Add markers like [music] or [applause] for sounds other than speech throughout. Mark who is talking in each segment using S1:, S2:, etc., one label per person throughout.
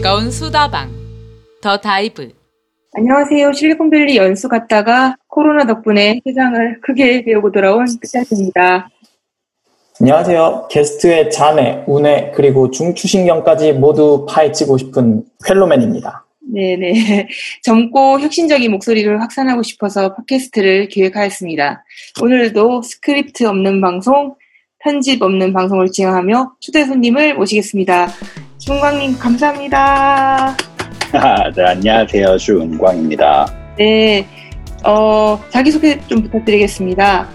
S1: 즐거운 수다방 더 다이브
S2: 안녕하세요. 실리콘밸리 연수 갔다가 코로나 덕분에 세상을 크게 배우고 돌아온 끝자입니다
S3: 안녕하세요. 게스트의 좌뇌, 우뇌, 그리고 중추신경까지 모두 파헤치고 싶은 펠로맨입니다.
S2: 네네. [laughs] 젊고 혁신적인 목소리를 확산하고 싶어서 팟캐스트를 기획하였습니다. 오늘도 스크립트 없는 방송, 편집 없는 방송을 진행하며 초대 손님을 모시겠습니다. 은광님 감사합니다. [laughs]
S4: 네, 안녕하세요. 주은광입니다.
S2: 네, 어, 자기소개 좀 부탁드리겠습니다.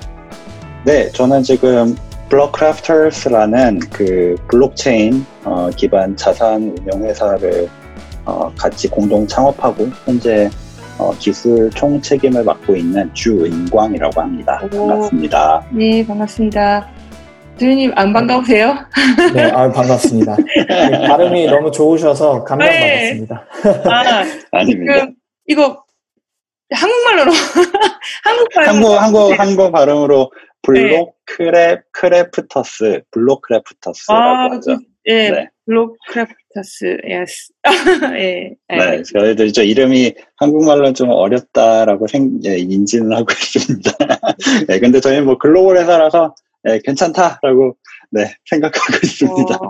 S4: 네, 저는 지금 블록크래프터스라는 그 블록체인 어, 기반 자산 운영 회사를 어, 같이 공동 창업하고 현재 어, 기술 총 책임을 맡고 있는 주은광이라고 합니다.
S2: 오.
S4: 반갑습니다.
S2: 네, 반갑습니다. 도현님 안 반가우세요?
S3: 네, 아, 반갑습니다. 네, 발음이 너무 좋으셔서
S2: 네.
S3: 감명받았습니다.
S2: 아, [laughs]
S4: 아닙니다.
S2: 지금 이거 한국말로 [laughs] 한국 발음
S4: 한국 한국
S2: 네.
S4: 한국 발음으로 블록 크래 크래프터스 블록 크래프터스라고
S2: 아,
S4: 하죠.
S2: 예,
S4: 네.
S2: 블록크래프터스, yes. [laughs] 예,
S4: 네,
S2: 네.
S4: 저희들 저 이름이 한국말로 좀 어렵다라고 생, 예, 인지는 하고 있습니다. 네, 근데 저희는 뭐 글로벌 회사라서 예, 괜찮다라고 네, 생각하고 있습니다.
S2: 어,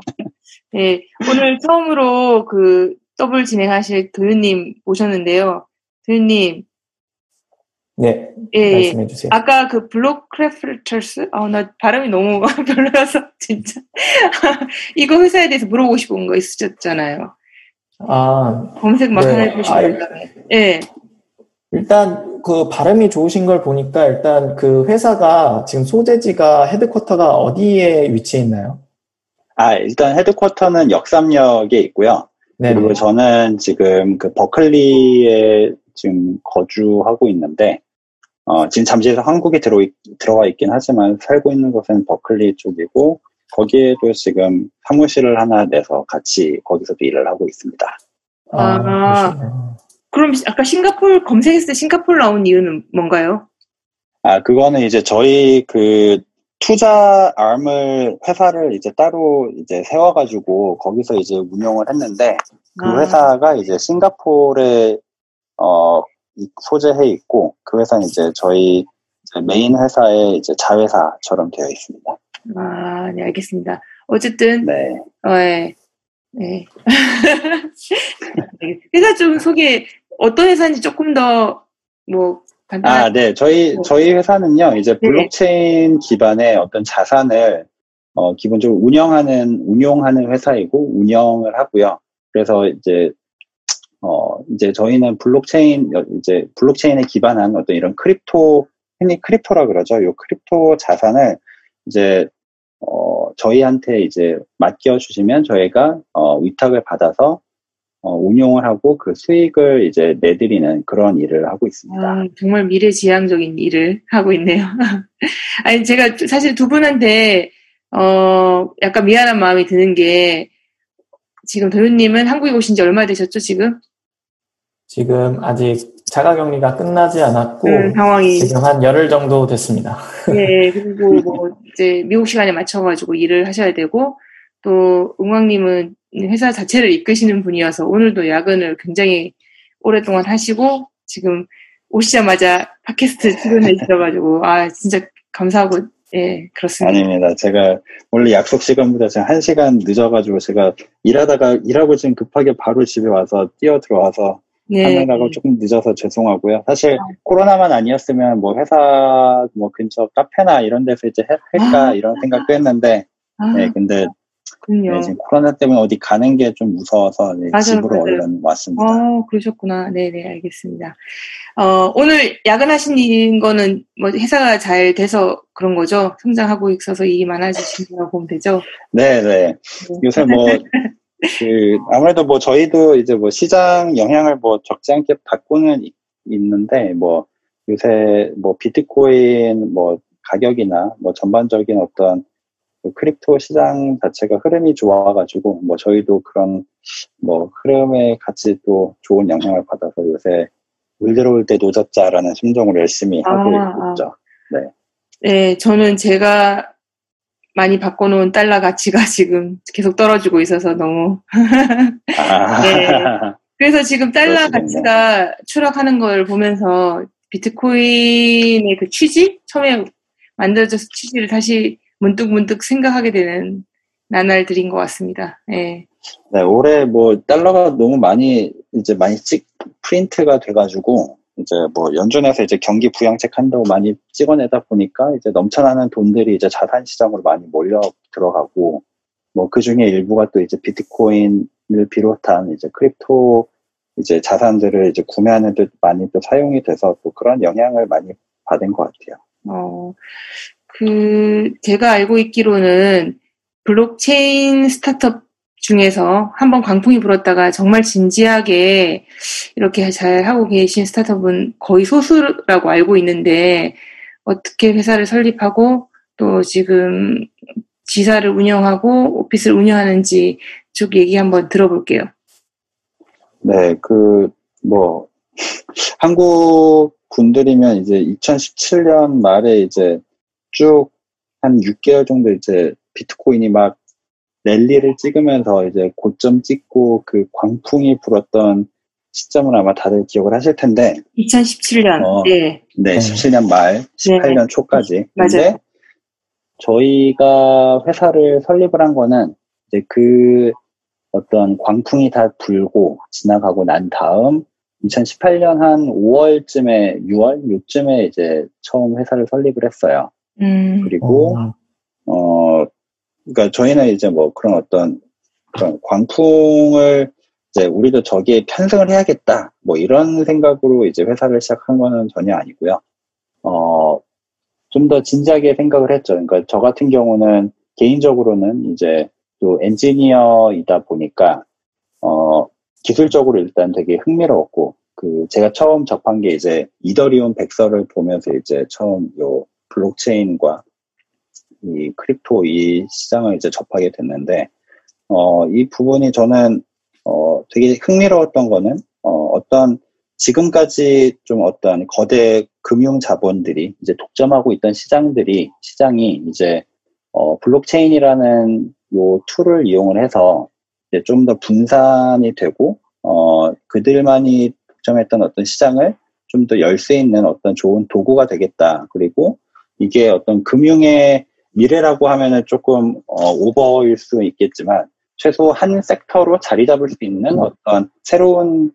S2: 네, 오늘 처음으로 그 더블 진행하실 도윤님 모셨는데요. 도윤님,
S3: 네,
S2: 예,
S3: 말씀해 주세요.
S2: 아까 그 블록크래프터스, 아, 나 발음이 너무 [laughs] 별로여서 진짜 [laughs] 이거 회사에 대해서 물어보고 싶은 거 있으셨잖아요.
S3: 아,
S2: 검색 막
S3: 네.
S2: 하나 해보시고
S3: 아,
S2: 그다음에. 예,
S3: 일단 그 발음이 좋으신 걸 보니까 일단 그 회사가 지금 소재지가 헤드쿼터가 어디에 위치해 있나요?
S4: 아, 일단 헤드쿼터는 역삼역에 있고요.
S3: 네,
S4: 그리고 저는 지금 그 버클리에 지금 거주하고 있는데, 어, 지금 잠시에서 한국에 들어, 들어와 있긴 하지만 살고 있는 곳은 버클리 쪽이고, 거기에도 지금 사무실을 하나 내서 같이 거기서도 일을 하고 있습니다.
S3: 아,
S2: 아. 그럼 아까 싱가폴 검색했을 때 싱가폴 나온 이유는 뭔가요?
S4: 아, 그거는 이제 저희 그 투자 arm을 회사를 이제 따로 이제 세워가지고 거기서 이제 운영을 했는데 그
S2: 아.
S4: 회사가 이제 싱가포르에 어 이- 소재해 있고 그 회사는 이제 저희 메인 회사의 이제 자회사처럼 되어 있습니다.
S2: 아, 네, 알겠습니다. 어쨌든,
S4: 네.
S2: 어, 예. 네. 네. 회사 좀 소개, 어떤 회사인지 조금 더, 뭐,
S4: 아. 네. 저희 저희 회사는요. 이제 블록체인 기반의 어떤 자산을 어, 기본적으로 운영하는 운용하는 회사이고 운영을 하고요. 그래서 이제 어, 이제 저희는 블록체인 이제 블록체인에 기반한 어떤 이런 crypto 흔히 crypto라 그러죠. 요 crypto 자산을 이제 어, 저희한테 이제 맡겨 주시면 저희가 어, 위탁을 받아서 어, 운용을 하고 그 수익을 이제 내드리는 그런 일을 하고 있습니다.
S2: 아, 정말 미래지향적인 일을 하고 있네요. [laughs] 아니, 제가 사실 두 분한테, 어, 약간 미안한 마음이 드는 게, 지금 도윤님은 한국에 오신 지 얼마 되셨죠, 지금?
S3: 지금 아직 자가격리가 끝나지 않았고
S2: 음, 상황이.
S3: 지금 한 열흘 정도 됐습니다. [laughs]
S2: 예, 그리고 뭐, 이제 미국 시간에 맞춰가지고 일을 하셔야 되고, 또, 응왕님은 회사 자체를 이끄시는 분이어서 오늘도 야근을 굉장히 오랫동안 하시고, 지금 오시자마자 팟캐스트 출연해 [laughs] 주셔가지고, 아, 진짜 감사하고, 예, 그렇습니다.
S4: 아닙니다. 제가 원래 약속 시간보다 지금 한 시간 늦어가지고 제가 일하다가 일하고 지금 급하게 바로 집에 와서 뛰어 들어와서
S2: 네.
S4: 하느라고 조금 늦어서 죄송하고요. 사실
S2: 아.
S4: 코로나만 아니었으면 뭐 회사 뭐 근처 카페나 이런 데서 이제 해- 할까
S2: 아.
S4: 이런 생각도 했는데
S2: 아,
S4: 네, 근데
S2: 그렇군요.
S4: 네, 지금 코로나 때문에 어디 가는 게 좀 무서워서 네,
S2: 맞아요,
S4: 집으로
S2: 맞아요.
S4: 얼른 왔습니다.
S2: 어, 그러셨구나. 네네, 알겠습니다. 어, 오늘 야근하신 거는 뭐 회사가 잘 돼서 그런 거죠? 성장하고 있어서 일이 많아지신 거라고 보면 되죠?
S4: 네, 네.
S2: 네.
S4: 요새 뭐, [laughs] 그, 아무래도 뭐 저희도 이제 뭐 시장 영향을 뭐 적지 않게 받고는 있- 있는데, 뭐 요새 뭐 비트코인 뭐 가격이나 뭐 전반적인 어떤 그 crypto 시장 자체가 흐름이 좋아가지고, 뭐 저희도 그런 뭐 흐름에 같이 또 좋은 영향을 받아서 요새 물 들어올 때 노 젓자라는 심정으로 열심히 하고
S2: 아,
S4: 있죠.
S2: 네, 저는 제가 많이 바꿔놓은 달러 가치가 [laughs] 지금 계속 떨어지고 있어서 너무
S4: 아, [laughs]
S2: 네. 그래서 지금 달러
S4: 그러시겠네.
S2: 가치가 추락하는 걸 보면서 비트코인의 그 취지 처음에 만들어져서 취지를 다시 문득 문득 생각하게 되는 나날들인 것 같습니다. 예.
S4: 네, 올해 뭐 달러가 너무 많이 이제 많이 찍 프린트가 돼가지고 이제 뭐 연준에서 이제 경기 부양책 한다고 많이 찍어내다 보니까 이제 넘쳐나는 돈들이 이제 자산 시장으로 많이 몰려 들어가고 뭐 그 중에 일부가 또 이제 비트코인을 비롯한 이제 crypto 이제 자산들을 이제 구매하는 데 많이 또 사용이 돼서 또 그런 영향을 많이 받은 것 같아요.
S2: 어, 그, 제가 알고 있기로는 블록체인 스타트업 중에서 한번 광풍이 불었다가 정말 진지하게 이렇게 잘 하고 계신 스타트업은 거의 소수라고 알고 있는데 어떻게 회사를 설립하고 또 지금 지사를 운영하고 오피스를 운영하는지 쭉 얘기 한번 들어볼게요.
S4: 네, 그, 뭐, 한국 분들이면 이제 2017년 말에 이제 쭉 한 6개월 정도 이제 비트코인이 막 랠리를 찍으면서 이제 고점 찍고 그 광풍이 불었던 시점을 아마 다들 기억을 하실 텐데,
S2: 2017년.
S4: 어.
S2: 네.
S4: 네,
S3: 네.
S4: 17년 말, 18년 초까지.
S2: 맞아요.
S4: 근데 저희가 회사를 설립을 한 거는 이제 그 어떤 광풍이 다 불고 지나가고 난 다음 2018년 한 5월쯤에 6월 요쯤에 이제 처음 회사를 설립을 했어요.
S2: 음,
S4: 그리고
S3: 어,
S4: 어 그러니까 저희는 이제 뭐 그런 어떤 그런 광풍을 이제 우리도 저기에 편승을 해야겠다 뭐 이런 생각으로 이제 회사를 시작한 거는 전혀 아니고요. 어 좀 더 진지하게 생각을 했죠. 그러니까 저 같은 경우는 개인적으로는 이제 또 엔지니어이다 보니까 어 기술적으로 일단 되게 흥미로웠고 그 제가 처음 접한 게 이제 이더리움 백서를 보면서 이제 처음 요 블록체인과 이 crypto 이 시장을 이제 접하게 됐는데 어 이 부분이 저는 어 되게 흥미로웠던 거는 어 어떤 지금까지 좀 어떤 거대 금융 자본들이 이제 독점하고 있던 시장들이 시장이 이제 어 블록체인이라는 요 tool을 이용을 해서 이제 좀 더 분산이 되고 어 그들만이 독점했던 어떤 시장을 좀 더열수 있는 어떤 좋은 도구가 되겠다. 그리고 이게 어떤 금융의 미래라고 하면은 조금 어, 오버일 수 있겠지만 최소 한 섹터로 자리 잡을 수 있는 어떤 새로운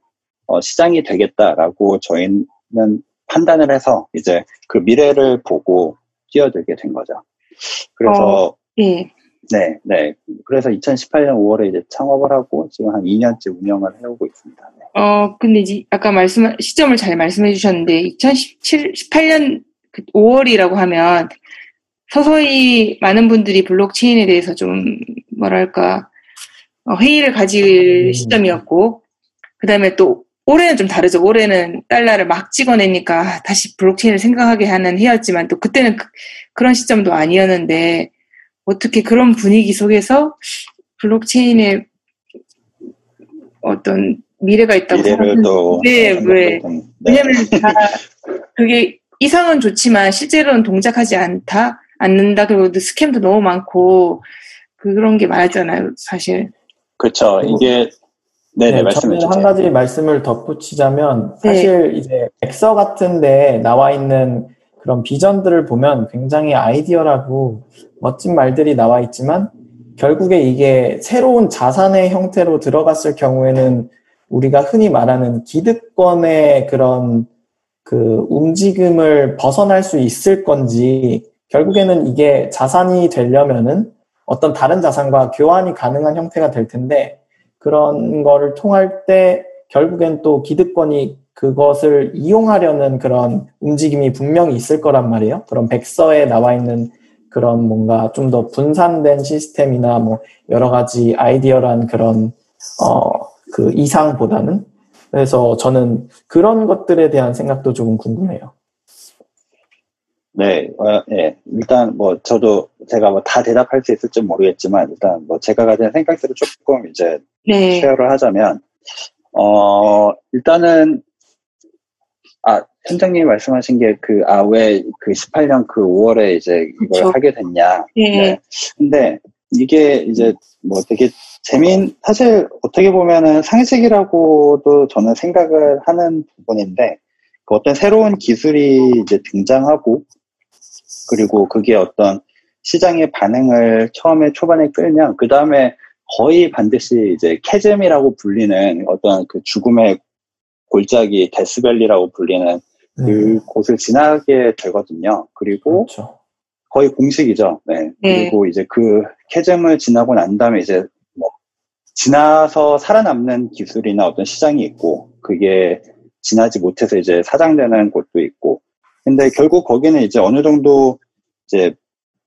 S4: 어, 시장이 되겠다라고 저희는 판단을 해서 이제 그 미래를 보고 뛰어들게 된 거죠. 그래서
S2: 예.
S4: 네, 네. 그래서 2018년 5월에 이제 창업을 하고 지금 한 2년째 운영을 해오고 있습니다. 네.
S2: 어, 근데 이제 아까 말씀, 시점을 잘 말씀해 주셨는데, 2017, 18년 5월이라고 하면 서서히 많은 분들이 블록체인에 대해서 좀, 뭐랄까, 어, 회의를 가질
S3: 음.
S2: 시점이었고, 그 다음에 또 올해는 좀 다르죠. 올해는 달러를 막 찍어내니까 다시 블록체인을 생각하게 하는 해였지만 또 그때는 그, 런 시점도 아니었는데 어떻게 그런 분위기 속에서 블록체인의 어떤 미래가 있다고
S4: 미래를 또
S2: 네, 왜?
S4: 네.
S2: 왜냐면 다 그게 이상은 좋지만 실제로는 동작하지 않다, 않는다, 그리고 또 스캠도 너무 많고 그런 게 많았잖아요, 사실.
S4: 그렇죠. 이게 네네
S3: 네,
S4: 말씀해
S3: 저는 한
S4: 주세요.
S3: 가지 말씀을 덧붙이자면
S2: 네.
S3: 사실 이제 백서 같은데 나와 있는 그런 비전들을 보면 굉장히 아이디어라고 멋진 말들이 나와 있지만 결국에 이게 새로운 자산의 형태로 들어갔을 경우에는 우리가 흔히 말하는 기득권의 그런 그 움직임을 벗어날 수 있을 건지 결국에는 이게 자산이 되려면은 어떤 다른 자산과 교환이 가능한 형태가 될 텐데 그런 거를 통할 때 결국엔 또 기득권이 그것을 이용하려는 그런 움직임이 분명히 있을 거란 말이에요. 그런 백서에 나와 있는 그런 뭔가 좀 더 분산된 시스템이나 뭐 여러 가지 아이디어란 그런 어 그 이상보다는 그래서 저는 그런 것들에 대한 생각도 조금 궁금해요.
S4: 네, 어, 예. 일단 뭐 저도 제가 뭐 다 대답할 수 있을지 모르겠지만 일단 뭐 제가 가진 생각들을 조금 이제
S2: 네.
S4: 쉐어를 하자면 어 일단은 아 팀장님이 말씀하신 게 그, 아, 왜 그 18년 그 5월에 이제 이걸
S2: 그쵸.
S4: 하게 됐냐.
S2: 예.
S4: 네. 근데 이게 이제 뭐 되게 재민, 사실 어떻게 보면은 상식이라고도 저는 생각을 하는 부분인데, 그 어떤 새로운 기술이 이제 등장하고, 그리고 그게 어떤 시장의 반응을 처음에 초반에 끌면, 그 다음에 거의 반드시 이제 캐즘이라고 불리는 어떤 그 죽음의 골짜기 데스밸리라고 불리는
S3: 음,
S4: 그 곳을 지나게 되거든요. 그리고
S3: 그렇죠.
S4: 거의 공식이죠. 네.
S2: 네.
S4: 그리고 이제 그 캐즘을 지나고 난 다음에 이제 뭐 지나서 살아남는 기술이나 어떤 시장이 있고 그게 지나지 못해서 이제 사장되는 곳도 있고 근데 결국 거기는 이제 어느 정도 이제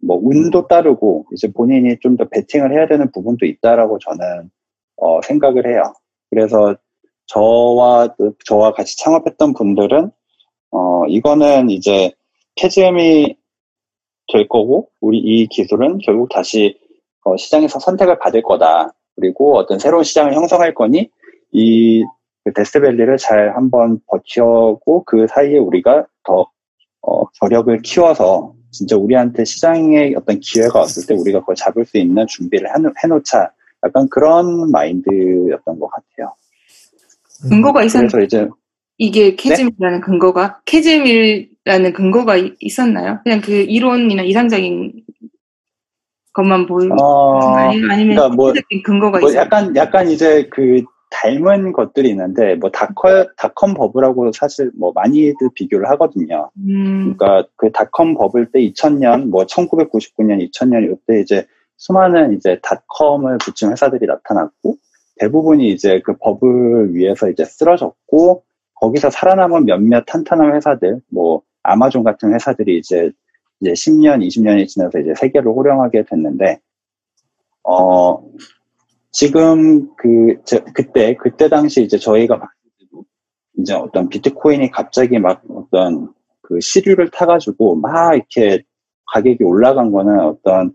S4: 뭐 운도 따르고 이제 본인이 좀 더 베팅을 해야 되는 부분도 있다라고 저는 어 생각을 해요. 그래서 저와 저와 같이 창업했던 분들은 어 이거는 이제 캐즘이 될 거고 우리 이 기술은 결국 다시 어, 시장에서 선택을 받을 거다. 그리고 어떤 새로운 시장을 형성할 거니 이 데스밸리를 잘 한번 버텨고 그 사이에 우리가 더 어, 저력을 키워서 진짜 우리한테 시장에 어떤 기회가 왔을 때 우리가 그걸 잡을 수 있는 준비를 해놓- 해놓자. 약간 그런 마인드였던 것 같아요.
S3: 음,
S2: 근거가 있었
S4: 그래서 이제
S2: 이게 chasm이라는 근거가 chasm이라는 근거가 이- 있었나요? 그냥 그 이론이나 이상적인 것만 보이
S4: 어,
S2: 아니면
S4: 그러니까 뭐-
S2: 근거가
S4: 뭐
S2: 있어요?
S4: 약간 약간 이제 그 닮은 것들이 있는데 뭐 닷컴 닷컴 버블하고 사실 뭐 많이들 비교를 하거든요.
S2: 음,
S4: 그러니까 그 닷컴 버블 때 2000년 뭐 1999년 2000년 이때 이제 수많은 이제 닷컴을 붙인 회사들이 나타났고 대부분이 이제 그 버블 위에서 이제 쓰러졌고 거기서 살아남은 몇몇 탄탄한 회사들 뭐 아마존 같은 회사들이 이제 이제 10년 20년이 지나서 이제 세계를 호령하게 됐는데 어 지금 그 저- 그때 그때 당시 이제 저희가 봤을 이제 어떤 비트코인이 갑자기 막 어떤 그 시류를 타가지고 막 이렇게 가격이 올라간 거는 어떤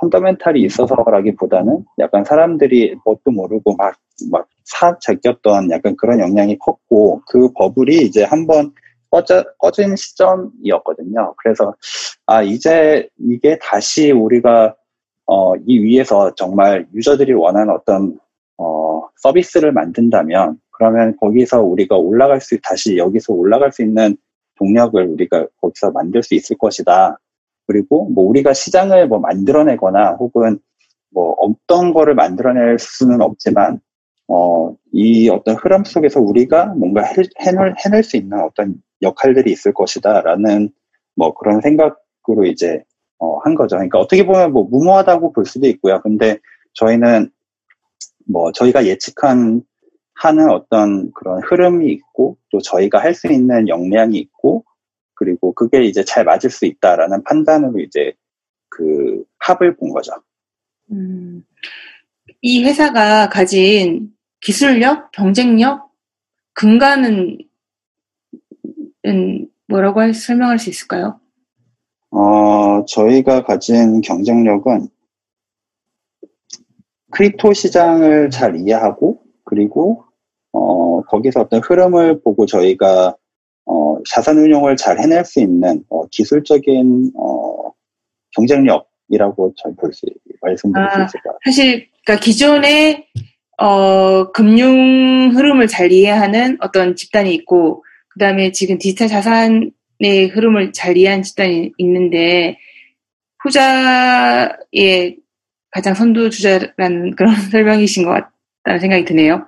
S4: 펀더멘탈이 있어서라기보다는 약간 사람들이 뭣도 모르고 막, 막 사, 제꼈던 약간 그런 영향이 컸고 그 버블이 이제 한번 꺼져, 꺼진 시점이었거든요. 그래서 아, 이제 이게 다시 우리가 어, 이 위에서 정말 유저들이 원하는 어떤 어, 서비스를 만든다면 그러면 거기서 우리가 올라갈 수 다시 여기서 올라갈 수 있는 동력을 우리가 거기서 만들 수 있을 것이다. 그리고 뭐 우리가 시장을 뭐 만들어내거나 혹은 뭐 어떤 거를 만들어낼 수는 없지만 어, 이 어떤 흐름 속에서 우리가 뭔가 해, 해낼, 해낼 수 있는 어떤 역할들이 있을 것이다라는 뭐 그런 생각으로 이제 어, 한 거죠. 그러니까 어떻게 보면 뭐 무모하다고 볼 수도 있고요. 근데 저희는 뭐 저희가 예측한 하는 어떤 그런 흐름이 있고 또 저희가 할 수 있는 역량이 있고 그리고 그게 이제 잘 맞을 수 있다라는 판단으로 이제 그 합을 본 거죠.
S2: 음, 이 회사가 가진 기술력, 경쟁력, 근간은 은 뭐라고 할- 설명할 수 있을까요?
S4: 어, 저희가 가진 경쟁력은 crypto 시장을 잘 이해하고 그리고 어, 거기서 어떤 흐름을 보고 저희가 어, 자산 운용을 잘 해낼 수 있는 어, 기술적인 어, 경쟁력이라고 잘 볼 수 말씀드릴 수
S2: 아.
S4: 있을 것 같아요.
S2: 사실 그러니까 기존의 어, 금융 흐름을 잘 이해하는 어떤 집단이 있고 그 다음에 지금 디지털 자산의 흐름을 잘 이해하는 집단이 있는데 후자의 가장 선두주자라는 그런 [laughs] 설명이신 것 같다는 생각이 드네요.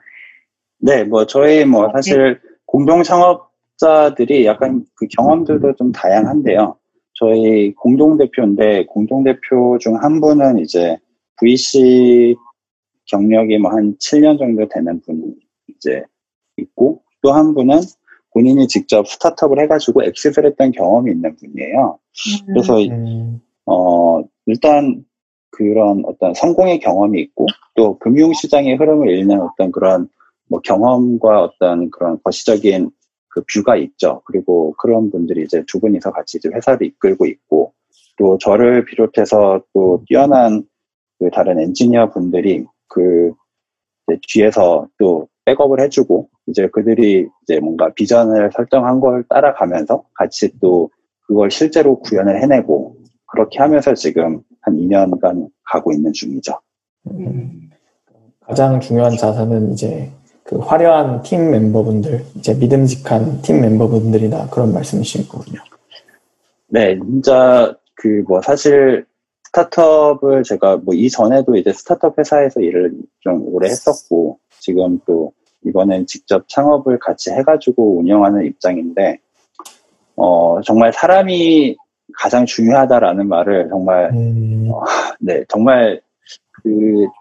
S4: 네, 뭐 저희 뭐 사실 공동 창업자들이 약간 그 경험들도 좀 다양한데요. 저희 공동 대표인데 공동 대표 중 한 분은 이제 VC 경력이 뭐 한 7년 정도 되는 분이 이제 있고 또 한 분은 본인이 직접 스타트업을 해가지고 exit를 했던 경험이 있는 분이에요. 그래서
S3: 음,
S4: 어, 일단 그런 어떤 성공의 경험이 있고 또 금융 시장의 흐름을 읽는 어떤 그런 뭐 경험과 어떤 그런 거시적인 그 뷰가 있죠. 그리고 그런 분들이 이제 두 분이서 같이 이제 회사를 이끌고 있고 또 저를 비롯해서 또 뛰어난 그 다른 엔지니어 분들이 그 뒤에서 또 백업을 해주고 이제 그들이 이제 뭔가 비전을 설정한 걸 따라가면서 같이 또 그걸 실제로 구현을 해내고 그렇게 하면서 지금 한 2년간 가고 있는 중이죠.
S2: 음.
S3: 가장 중요한 자산은 이제 그 화려한 팀 멤버분들, 이제 믿음직한 팀 멤버분들이다 그런 말씀이신 거군요.
S4: 네, 진짜 그 뭐 사실 스타트업을 제가 뭐 이전에도 이제 스타트업 회사에서 일을 좀 오래 했었고 지금 또 이번엔 직접 창업을 같이 해가지고 운영하는 입장인데 어 정말 사람이 가장 중요하다라는 말을 정말
S3: 음, [laughs]
S4: 네 정말 그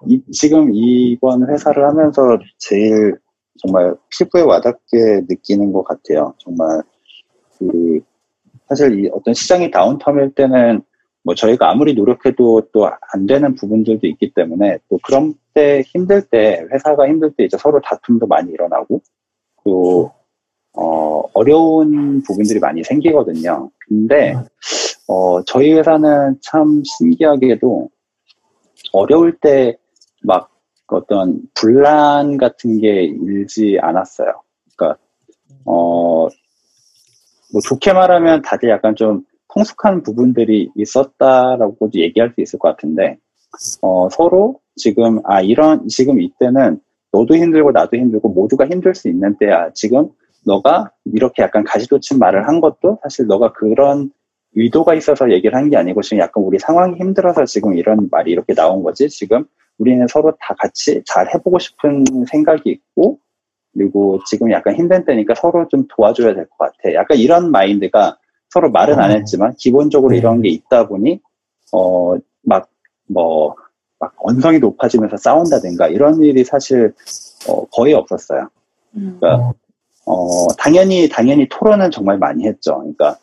S4: 이- 지금 이번 회사를 하면서 제일 정말 피부에 와닿게 느끼는 것 같아요. 정말 그 사실 이 어떤 시장이 다운텀일 때는 뭐 저희가 아무리 노력해도 또 안 되는 부분들도 있기 때문에 또 그런 때 힘들 때 회사가 힘들 때 이제 서로 다툼도 많이 일어나고 또 어, 어려운 부분들이 많이 생기거든요. 근데 어, 저희 회사는 참 신기하게도 어려울 때 막 어떤 분란 같은 게 일지 않았어요. 그러니까 어, 뭐 좋게 말하면 다들 약간 좀 성숙한 부분들이 있었다라고도 얘기할 수 있을 것 같은데 어, 서로 지금 아 이런 지금 이때는 너도 힘들고 나도 힘들고 모두가 힘들 수 있는 때야. 지금 너가 이렇게 약간 가시돋친 말을 한 것도 사실 너가 그런 의도가 있어서 얘기를 한 게 아니고 지금 약간 우리 상황이 힘들어서 지금 이런 말이 이렇게 나온 거지. 지금 우리는 서로 다 같이 잘 해보고 싶은 생각이 있고 그리고 지금 약간 힘든 때니까 서로 좀 도와줘야 될 것 같아. 약간 이런 마인드가 서로 말은 안
S3: 어.
S4: 했지만 기본적으로
S3: 네.
S4: 이런 게 있다 보니 어 막 뭐 막 언성이 높아지면서 싸운다든가 이런 일이 사실 어, 거의 없었어요.
S2: 음.
S4: 그러니까 어, 당연히, 당연히 토론은 정말 많이 했죠. 그러니까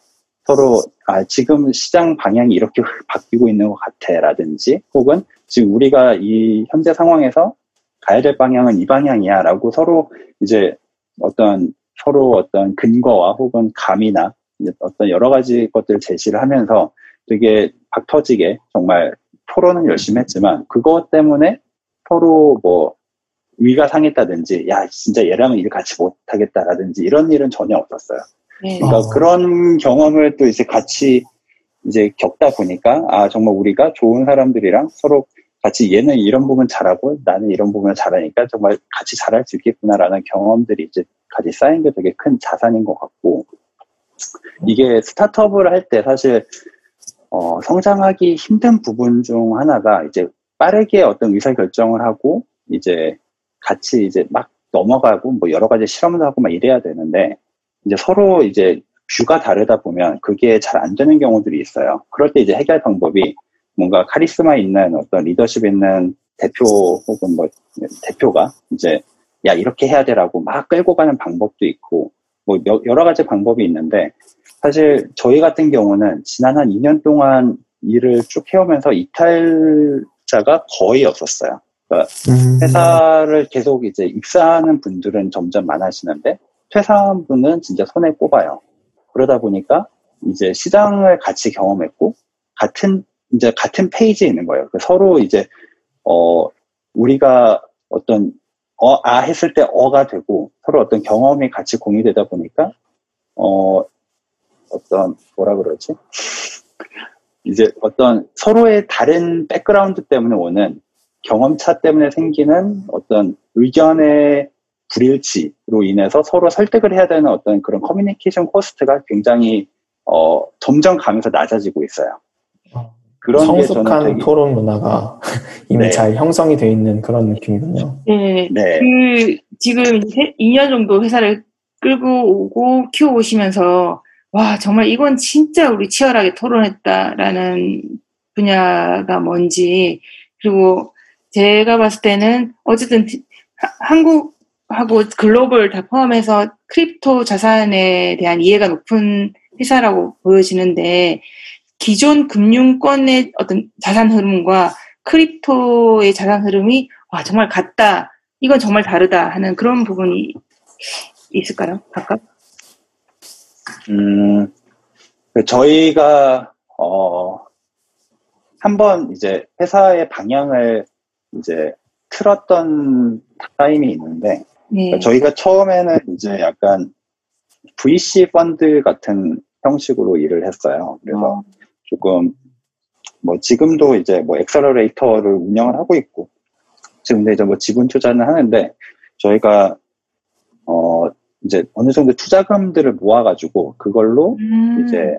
S4: 서로, 아, 지금 시장 방향이 이렇게 바뀌고 있는 것 같아. 라든지, 혹은 지금 우리가 이 현재 상황에서 가야 될 방향은 이 방향이야. 라고 서로 이제 어떤, 서로 어떤 근거와 혹은 감이나 어떤 여러 가지 것들을 제시를 하면서 되게 박 터지게 정말 토론은 열심히 했지만 그것 때문에 서로 뭐 위가 상했다든지, 야, 진짜 얘랑은 일 같이 못하겠다라든지, 이런 일은 전혀 없었어요.
S2: 네.
S4: 그러니까
S3: 어.
S4: 그런 경험을 또 이제 같이 이제 겪다 보니까, 아, 정말 우리가 좋은 사람들이랑 서로 같이 얘는 이런 부분 잘하고 나는 이런 부분을 잘하니까 정말 같이 잘할 수 있겠구나라는 경험들이 이제 같이 쌓인 게 되게 큰 자산인 것 같고, 이게 스타트업을 할 때 사실, 어, 성장하기 힘든 부분 중 하나가 이제 빠르게 어떤 의사결정을 하고, 이제 같이 이제 막 넘어가고 뭐 여러 가지 실험도 하고 막 이래야 되는데 이제 서로 이제 뷰가 다르다 보면 그게 잘 안 되는 경우들이 있어요. 그럴 때 이제 해결 방법이 뭔가 카리스마 있는 어떤 리더십 있는 대표 혹은 뭐 대표가 이제 야 이렇게 해야 되라고 막 끌고 가는 방법도 있고 뭐 여- 여러 가지 방법이 있는데 사실 저희 같은 경우는 지난 한 2년 동안 일을 쭉 해오면서 이탈자가 거의 없었어요.
S3: 음,
S4: 회사를 계속 이제 입사하는 분들은 점점 많아지는데 퇴사한 분은 진짜 손에 꼽아요. 그러다 보니까 이제 시장을 같이 경험했고 같은 이제 같은 페이지에 있는 거예요. 그 서로 이제 어 우리가 어떤 어 아 했을 때 어가 되고 서로 어떤 경험이 같이 공유되다 보니까 어 어떤 뭐라 그러지? 이제 어떤 서로의 다른 백그라운드 때문에 오는 경험차 때문에 생기는 어떤 의견의 불일치로 인해서 서로 설득을 해야 되는 어떤 그런 커뮤니케이션 코스트가 굉장히 어, 점점 가면서 낮아지고 있어요. 그런
S3: 성숙한
S4: 되게
S3: 토론 문화가 [laughs] 이미
S4: 네.
S3: 잘 형성이 돼 있는 그런 느낌이군요.
S2: 네.
S4: 네.
S2: 그, 지금 2년 정도 회사를 끌고 오고 키워오시면서, 와, 정말 이건 진짜 우리 치열하게 토론했다라는 분야가 뭔지, 그리고 제가 봤을 때는 어쨌든 하- 한국하고 글로벌 다 포함해서 crypto 자산에 대한 이해가 높은 회사라고 보여지는데, 기존 금융권의 어떤 자산 흐름과 크립토의 자산 흐름이 와 정말 같다 이건 정말 다르다 하는 그런 부분이 있을까요? 각각?
S4: 음, 그 저희가, 어, 한번 이제 회사의 방향을 이제 틀었던 타임이 있는데,
S2: 네.
S4: 그러니까 저희가 처음에는 이제 약간 VC 펀드 같은 형식으로 일을 했어요. 그래서
S2: 어.
S4: 조금 뭐 지금도 이제 뭐 accelerator를 운영을 하고 있고 지금 이제 뭐 지분 투자는 하는데 저희가 어 이제 어느 정도 투자금들을 모아가지고 그걸로
S2: 음.
S4: 이제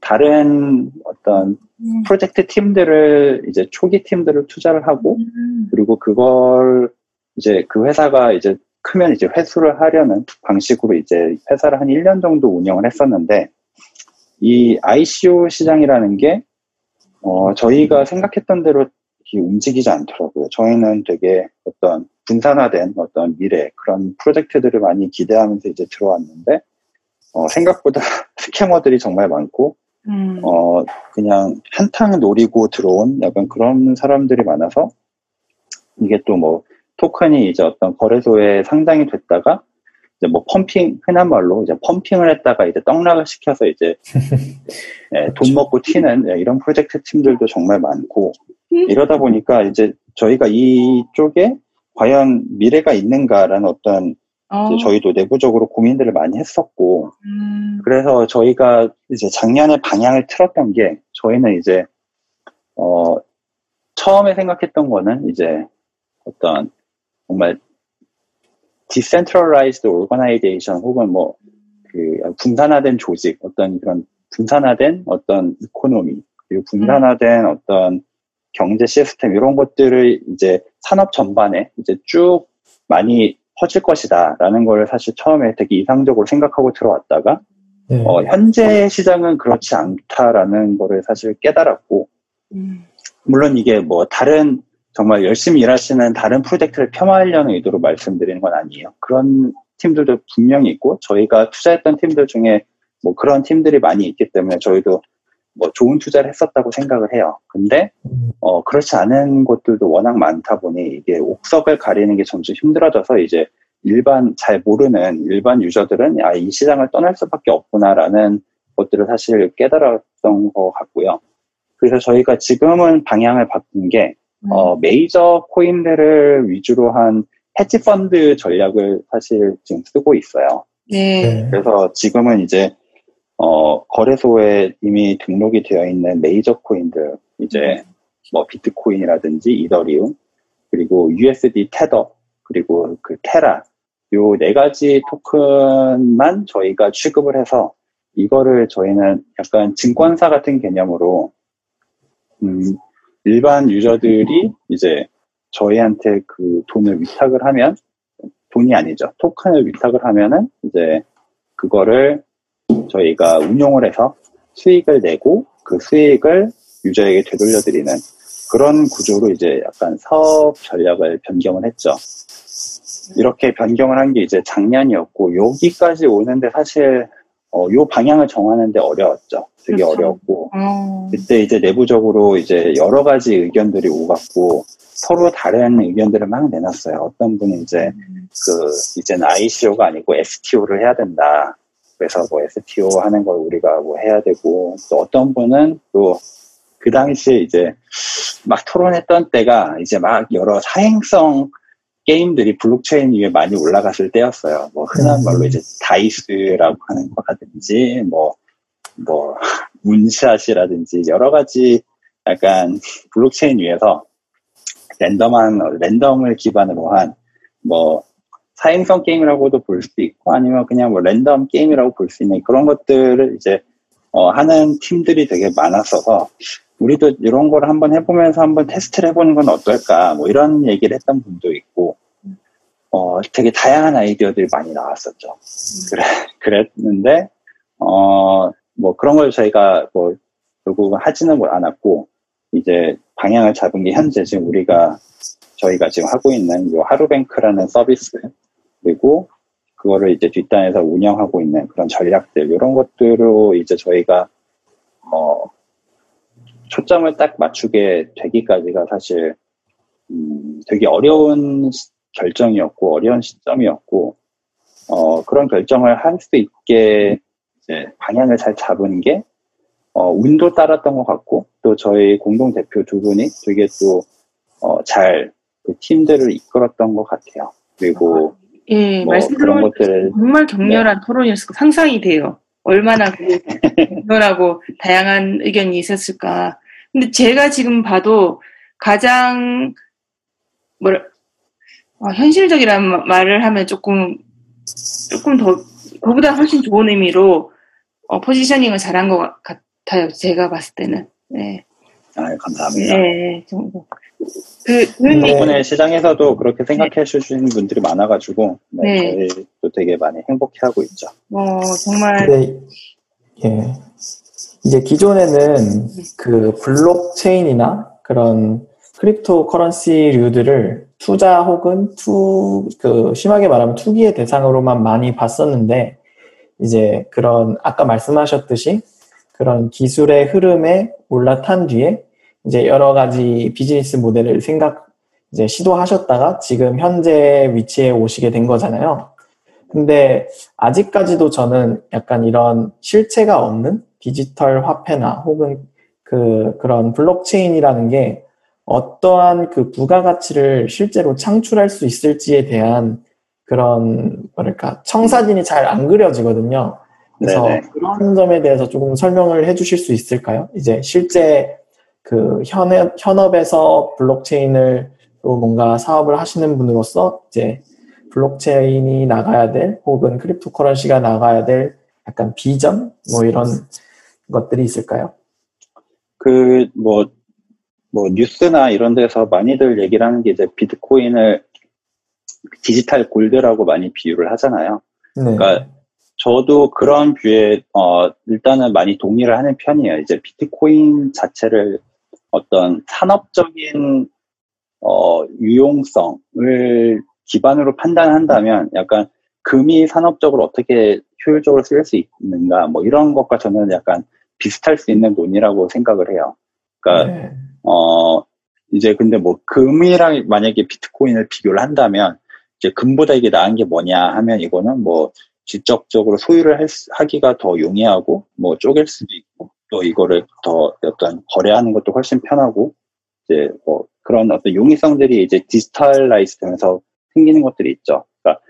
S4: 다른 어떤
S2: 음.
S4: 프로젝트 팀들을 이제 초기 팀들을 투자를 하고
S2: 음.
S4: 그리고 그걸 이제 그 회사가 이제 크면 이제 회수를 하려는 방식으로 이제 회사를 한 1년 정도 운영을 했었는데 이 ICO 시장이라는 게 어, 저희가 생각했던 대로 움직이지 않더라고요. 저희는 되게 어떤 분산화된 어떤 미래 그런 프로젝트들을 많이 기대하면서 이제 들어왔는데 어, 생각보다 [laughs] 스캐머들이 정말 많고
S2: 음.
S4: 어, 그냥 한탕 노리고 들어온 약간 그런 사람들이 많아서 이게 또 뭐 토큰이 이제 어떤 거래소에 상장이 됐다가 이제 뭐 펌핑, 흔한 말로 이제 펌핑을 했다가 이제 떡락을 시켜서 이제 [laughs] 예, 돈 먹고 튀는 예, 이런 프로젝트 팀들도 정말 많고 이러다 보니까 이제 저희가 이쪽에 과연 미래가 있는가라는 어떤
S2: 어.
S4: 저희도 내부적으로 고민들을 많이 했었고
S2: 음.
S4: 그래서 저희가 이제 작년에 방향을 틀었던 게 저희는 이제 어 처음에 생각했던 거는 이제 어떤 정말 decentralized organization 혹은 뭐 그 분산화된 조직 어떤 그런 분산화된 어떤 이코노미 그리고 분산화된 어떤 경제 시스템 이런 것들을 이제 산업 전반에 이제 쭉 많이 퍼질 것이다라는 걸 사실 처음에 되게 이상적으로 생각하고 들어왔다가
S3: 네.
S4: 어, 현재 시장은 그렇지 않다라는 거를 사실 깨달았고,
S2: 음.
S4: 물론 이게 뭐 다른, 정말 열심히 일하시는 다른 프로젝트를 폄하하려는 의도로 말씀드리는 건 아니에요. 그런 팀들도 분명히 있고, 저희가 투자했던 팀들 중에 뭐 그런 팀들이 많이 있기 때문에 저희도 뭐 좋은 투자를 했었다고 생각을 해요. 근데, 어, 그렇지 않은 곳들도 워낙 많다 보니 이게 옥석을 가리는 게 점점 힘들어져서 이제 일반 잘 모르는 일반 유저들은 아, 이 시장을 떠날 수밖에 없구나라는 것들을 사실 깨달았던 것 같고요. 그래서 저희가 지금은 방향을 바꾼 게
S2: 음.
S4: 어, 메이저 코인들을 위주로 한 헤지 펀드 전략을 사실 지금 쓰고 있어요.
S2: 네.
S3: 네.
S4: 그래서 지금은 이제 어, 거래소에 이미 등록이 되어 있는 메이저 코인들 이제 뭐 비트코인이라든지 이더리움 그리고 USD 테더 그리고 그 테라 요 네 가지 토큰만 저희가 취급을 해서 이거를 저희는 약간 증권사 같은 개념으로 음, 일반 유저들이 이제 저희한테 그 돈을 위탁을 하면 돈이 아니죠 토큰을 위탁을 하면은 이제 그거를 저희가 운용을 해서 수익을 내고 그 수익을 유저에게 되돌려드리는 그런 구조로 이제 약간 사업 전략을 변경을 했죠. 이렇게 변경을 한 게 이제 작년이었고 여기까지 오는데 사실 어, 요 방향을 정하는데 어려웠죠. 되게
S2: 그렇죠.
S4: 어려웠고
S2: 어.
S4: 그때 이제 내부적으로 이제 여러 가지 의견들이 오갔고 서로 다른 의견들을 막 내놨어요. 어떤 분은 이제 그 이제는 ICO가 아니고 STO를 해야 된다. 그래서 뭐 STO 하는 걸 우리가 뭐 해야 되고 또 어떤 분은 또 그 당시에 이제 막 토론했던 때가 이제 막 여러 사행성 게임들이 블록체인 위에 많이 올라갔을 때였어요. 뭐 흔한 말로 이제 dice라고 하는 거라든지 뭐 뭐 [laughs] moonshot이라든지 여러 가지 약간 블록체인 위에서 랜덤한 랜덤을 기반으로 한 뭐 사행성 게임이라고도 볼 수도 있고 아니면 그냥 뭐 랜덤 게임이라고 볼 수 있는 그런 것들을 이제 어, 하는 팀들이 되게 많았어서 우리도 이런 걸 한번 해보면서 한번 테스트를 해보는 건 어떨까 뭐 이런 얘기를 했던 분도 있고 어, 되게 다양한 아이디어들이 많이 나왔었죠. 그래, 그랬는데 어, 뭐 그런 걸 저희가 뭐 결국은 하지는 뭐 않았고 이제 방향을 잡은 게 현재 지금 우리가 저희가 지금 하고 있는 요 하루뱅크라는 서비스 그리고 그거를 이제 뒷단에서 운영하고 있는 그런 전략들 이런 것들로 이제 저희가 어 초점을 딱 맞추게 되기까지가 사실 음, 되게 어려운 시- 결정이었고 어려운 시점이었고 어 그런 결정을 할 수 있게 이제 방향을 잘 잡은 게 어, 운도 따랐던 것 같고 또 저희 공동 대표 두 분이 되게 또잘 그 팀들을 이끌었던 것 같아요. 그리고
S2: 예,
S4: 뭐
S2: 말씀
S4: 그런 것들을
S2: 정말 격렬한 토론이었을 거 상상이 돼요. 얼마나 그 [laughs] 격렬하고 다양한 의견이 있었을까. 근데 제가 지금 봐도 가장 뭐라 아, 현실적이라는 마- 말을 하면 조금 조금 더 그보다 훨씬 좋은 의미로 어, 포지셔닝을 잘한 것 같- 같아요. 제가 봤을 때는. 네.
S4: 아, 감사합니다.
S2: 네. 좀, 그, 그런
S3: 네.
S2: 얘기-
S4: 덕분에 시장에서도 그렇게 생각해 주시는 분들이 많아가지고 네,
S2: 네.
S4: 저희도 되게 많이 행복해하고 있죠.
S2: 어, 정말
S3: 근데 예 이제 기존에는 그 블록체인이나 그런 cryptocurrency류들을 투자 혹은 투 그 심하게 말하면 투기의 대상으로만 많이 봤었는데 이제 그런 아까 말씀하셨듯이 그런 기술의 흐름에 올라탄 뒤에 이제 여러 가지 비즈니스 모델을 생각 이제 시도하셨다가 지금 현재 위치에 오시게 된 거잖아요. 근데 아직까지도 저는 약간 이런 실체가 없는 디지털 화폐나 혹은 그 그런 블록체인이라는 게 어떠한 그 부가가치를 실제로 창출할 수 있을지에 대한 그런 뭐랄까 청사진이 잘 안 그려지거든요. 그래서
S4: 네네.
S3: 그런 점에 대해서 조금 설명을 해주실 수 있을까요? 이제 실제 그 현업, 현업에서 블록체인을 로 뭔가 사업을 하시는 분으로서 이제 블록체인이 나가야 될 혹은 cryptocurrency가 나가야 될 약간 비전 뭐 이런 것들이 있을까요?
S4: 그, 뭐, 뭐, 뉴스나 이런 데서 많이들 얘기를 하는 게 이제 비트코인을 digital gold라고 많이 비유를 하잖아요.
S3: 네.
S4: 그러니까 저도 그런 view에, 어, 일단은 많이 동의를 하는 편이에요. 이제 비트코인 자체를 어떤 산업적인, 어, 유용성을 기반으로 판단한다면 약간 금이 산업적으로 어떻게 효율적으로 쓸수 있는가, 뭐 이런 것과 저는 약간 비슷할 수 있는 논의라고 생각을 해요. 그러니까
S3: 네.
S4: 어 이제 근데 뭐 금이랑 만약에 비트코인을 비교를 한다면 이제 금보다 이게 나은 게 뭐냐 하면 이거는 뭐 지적적으로 소유를 할 수- 하기가 더 용이하고 뭐 쪼갤 수도 있고 또 이거를 더 어떤 거래하는 것도 훨씬 편하고 이제 뭐 그런 어떤 용이성들이 이제 digitalize 되면서 생기는 것들이 있죠. 그러니까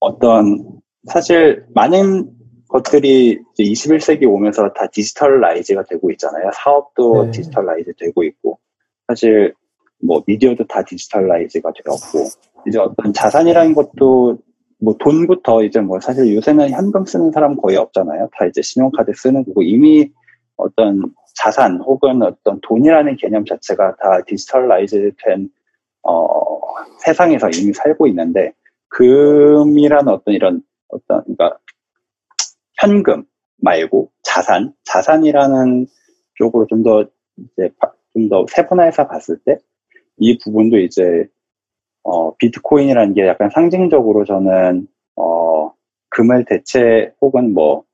S4: 어떤 사실 많은 것들이 이제 21세기 오면서 다 digitalize가 되고 있잖아요. 사업도
S3: 네.
S4: digitalize 되고 있고 사실 뭐 미디어도 다 digitalize가 되었고 이제 어떤 자산이라는 것도 뭐 돈부터 이제 뭐 사실 요새는 현금 쓰는 사람 거의 없잖아요. 다 이제 신용카드 쓰는 거고 이미 어떤 자산 혹은 어떤 돈이라는 개념 자체가 다 digitalize 된 어, 세상에서 이미 살고 있는데 금이라는 어떤 이런 어떤 그러니까 현금 말고 자산, 자산이라는 쪽으로 좀 더 이제 좀 더 세분화해서 봤을 때 이 부분도 이제 어 비트코인이라는 게 약간 상징적으로 저는 어 금을 대체 혹은 뭐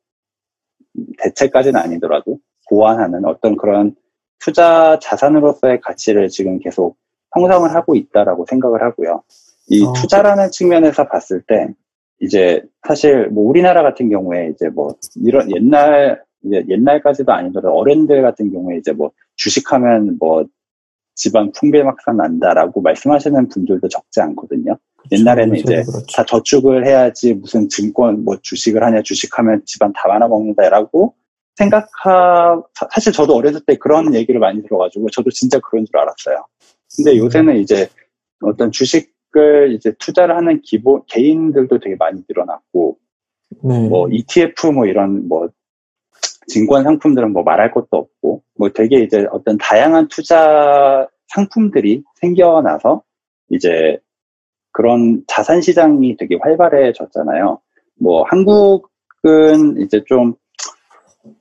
S4: 대체까지는 아니더라도 보완하는 어떤 그런 투자 자산으로서의 가치를 지금 계속 형성을 하고 있다라고 생각을 하고요. 이
S3: 어,
S4: 투자라는 측면에서 봤을 때 이제 사실 뭐 우리나라 같은 경우에 이제 뭐 이런 옛날 이제 옛날까지도 아니더라도 어른들 같은 경우에 이제 뭐 주식하면 뭐 집안 풍비막산 난다라고 말씀하시는 분들도 적지 않거든요. 옛날에는
S3: 요새도
S4: 이제
S3: 그렇죠.
S4: 다 저축을 해야지 무슨 증권 뭐 주식을 하냐 주식하면 집안 다 말아먹는다라고 생각하 사- 사실 저도 어렸을 때 그런 얘기를 많이 들어가지고 저도 진짜 그런 줄 알았어요. 근데 요새는 이제 어떤 주식 을 이제 투자를 하는 기본 개인들도 되게 많이 늘어났고
S3: 네.
S4: 뭐 ETF 뭐 이런 뭐 증권 상품들은 뭐 말할 것도 없고 뭐 되게 이제 어떤 다양한 투자 상품들이 생겨나서 이제 그런 자산 시장이 되게 활발해졌잖아요. 뭐 한국은 이제 좀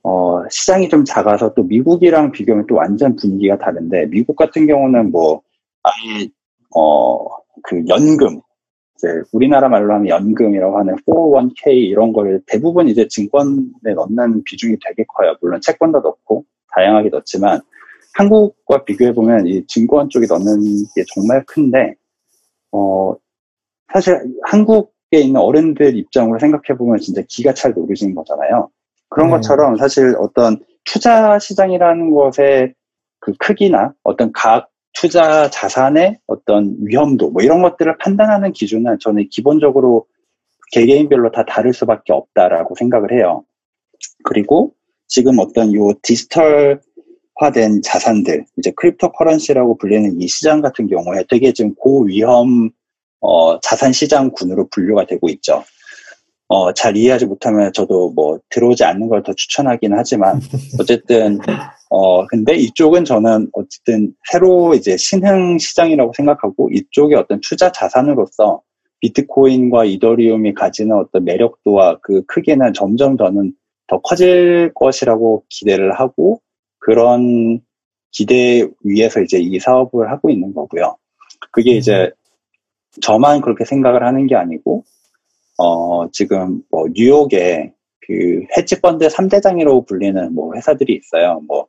S4: 어, 시장이 좀 작아서 또 미국이랑 비교하면 또 완전 분위기가 다른데 미국 같은 경우는 뭐 아예 어, 그 연금 이제 우리나라 말로 하면 연금이라고 하는 401k 이런 거를 대부분 이제 증권에 넣는 비중이 되게 커요. 물론 채권도 넣고 다양하게 넣지만 한국과 비교해 보면 이 증권 쪽에 넣는 게 정말 큰데 어 사실 한국에 있는 어른들 입장으로 생각해 보면 진짜 기가 찰 노릇인 거잖아요. 그런
S3: 네.
S4: 것처럼 사실 어떤 투자 시장이라는 것의 그 크기나 어떤 각 투자 자산의 어떤 위험도 뭐 이런 것들을 판단하는 기준은 저는 기본적으로 개개인별로 다 다를 수밖에 없다라고 생각을 해요. 그리고 지금 어떤 요 디지털화된 자산들, 이제 cryptocurrency라고 불리는 이 시장 같은 경우에 되게 지금 고위험 어, 자산 시장군으로 분류가 되고 있죠. 어, 잘 이해하지 못하면 저도 뭐 들어오지 않는 걸 더 추천하긴 하지만 [laughs] 어쨌든 어 근데 이쪽은 저는 어쨌든 새로 이제 신흥 시장이라고 생각하고 이쪽에 어떤 투자 자산으로서 비트코인과 이더리움이 가지는 어떤 매력도와 그 크기는 점점 더는 더 커질 것이라고 기대를 하고 그런 기대 위에서 이제 이 사업을 하고 있는 거고요. 그게 이제 저만 그렇게 생각을 하는 게 아니고 어, 지금 뭐 뉴욕에 그 헤지펀드 3대장이라고 불리는 뭐 회사들이 있어요. 뭐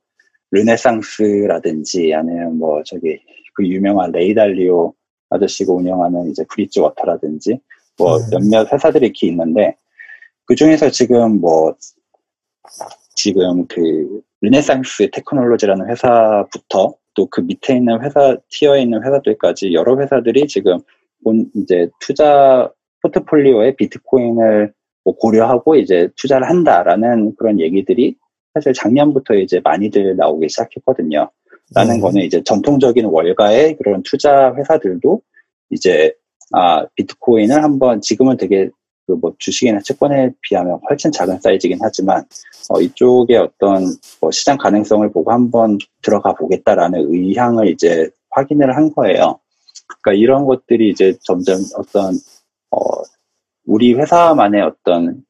S4: 르네상스라든지 아니면 뭐 저기 그 유명한 레이달리오 아저씨가 운영하는 이제 브릿지 워터라든지 뭐
S3: 음.
S4: 몇몇 회사들이 이렇게 있는데 그 중에서 지금 뭐 지금 그 르네상스 테크놀로지라는 회사부터 또 그 밑에 있는 회사 티어에 있는 회사들까지 여러 회사들이 지금 본 이제 투자 포트폴리오에 비트코인을 뭐 고려하고 이제 투자를 한다라는 그런 얘기들이 사실 작년부터 이제 많이들 나오기 시작했거든요. 라는
S3: 음.
S4: 거는 이제 전통적인 월가의 그런 투자 회사들도 이제 아 비트코인을 한번 지금은 되게 그 뭐 주식이나 채권에 비하면 훨씬 작은 사이즈긴 하지만 어, 이쪽에 어떤 뭐 시장 가능성을 보고 한번 들어가 보겠다라는 의향을 이제 확인을 한 거예요. 그러니까 이런 것들이 이제 점점 어떤 어, 우리 회사만의 어떤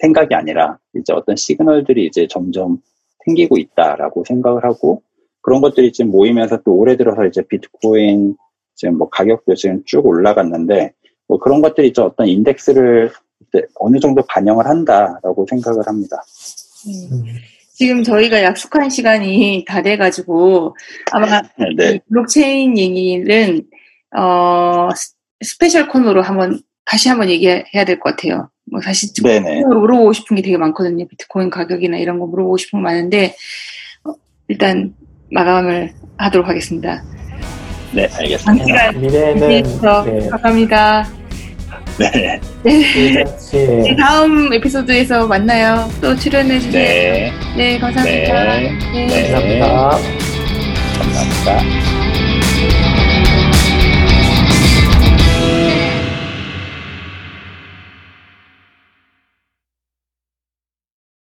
S4: 생각이 아니라 이제 어떤 시그널들이 이제 점점 생기고 있다라고 생각을 하고 그런 것들이 지금 모이면서 또 올해 들어서 이제 비트코인 지금 뭐 가격도 지금 쭉 올라갔는데 뭐 그런 것들이 이제 어떤 인덱스를 어느 정도 반영을 한다라고 생각을 합니다.
S2: 음. 지금 저희가 약속한 시간이 다 돼가지고 아마
S4: 네.
S2: 이 블록체인 얘기는 어 스- special 코너로 한번 다시 한번 얘기해야 될 것 같아요. 뭐 사실. 물어보고 싶은 게 되게 많거든요. 비트코인 가격이나 이런 거 물어보고 싶은 거 많은데 어, 일단 마감을 하도록 하겠습니다.
S4: 네, 알겠습니다.
S2: 시간
S3: 미래는
S2: 주셔서
S3: 네,
S2: 감사합니다.
S4: 네.
S3: 일잔치
S2: 네, 다음 에피소드에서 만나요. 또 출연해 주세요.
S4: 네.
S2: 네, 감사합니다.
S4: 네.
S2: 네.
S4: 네.
S3: 감사합니다.
S4: 감사합니다.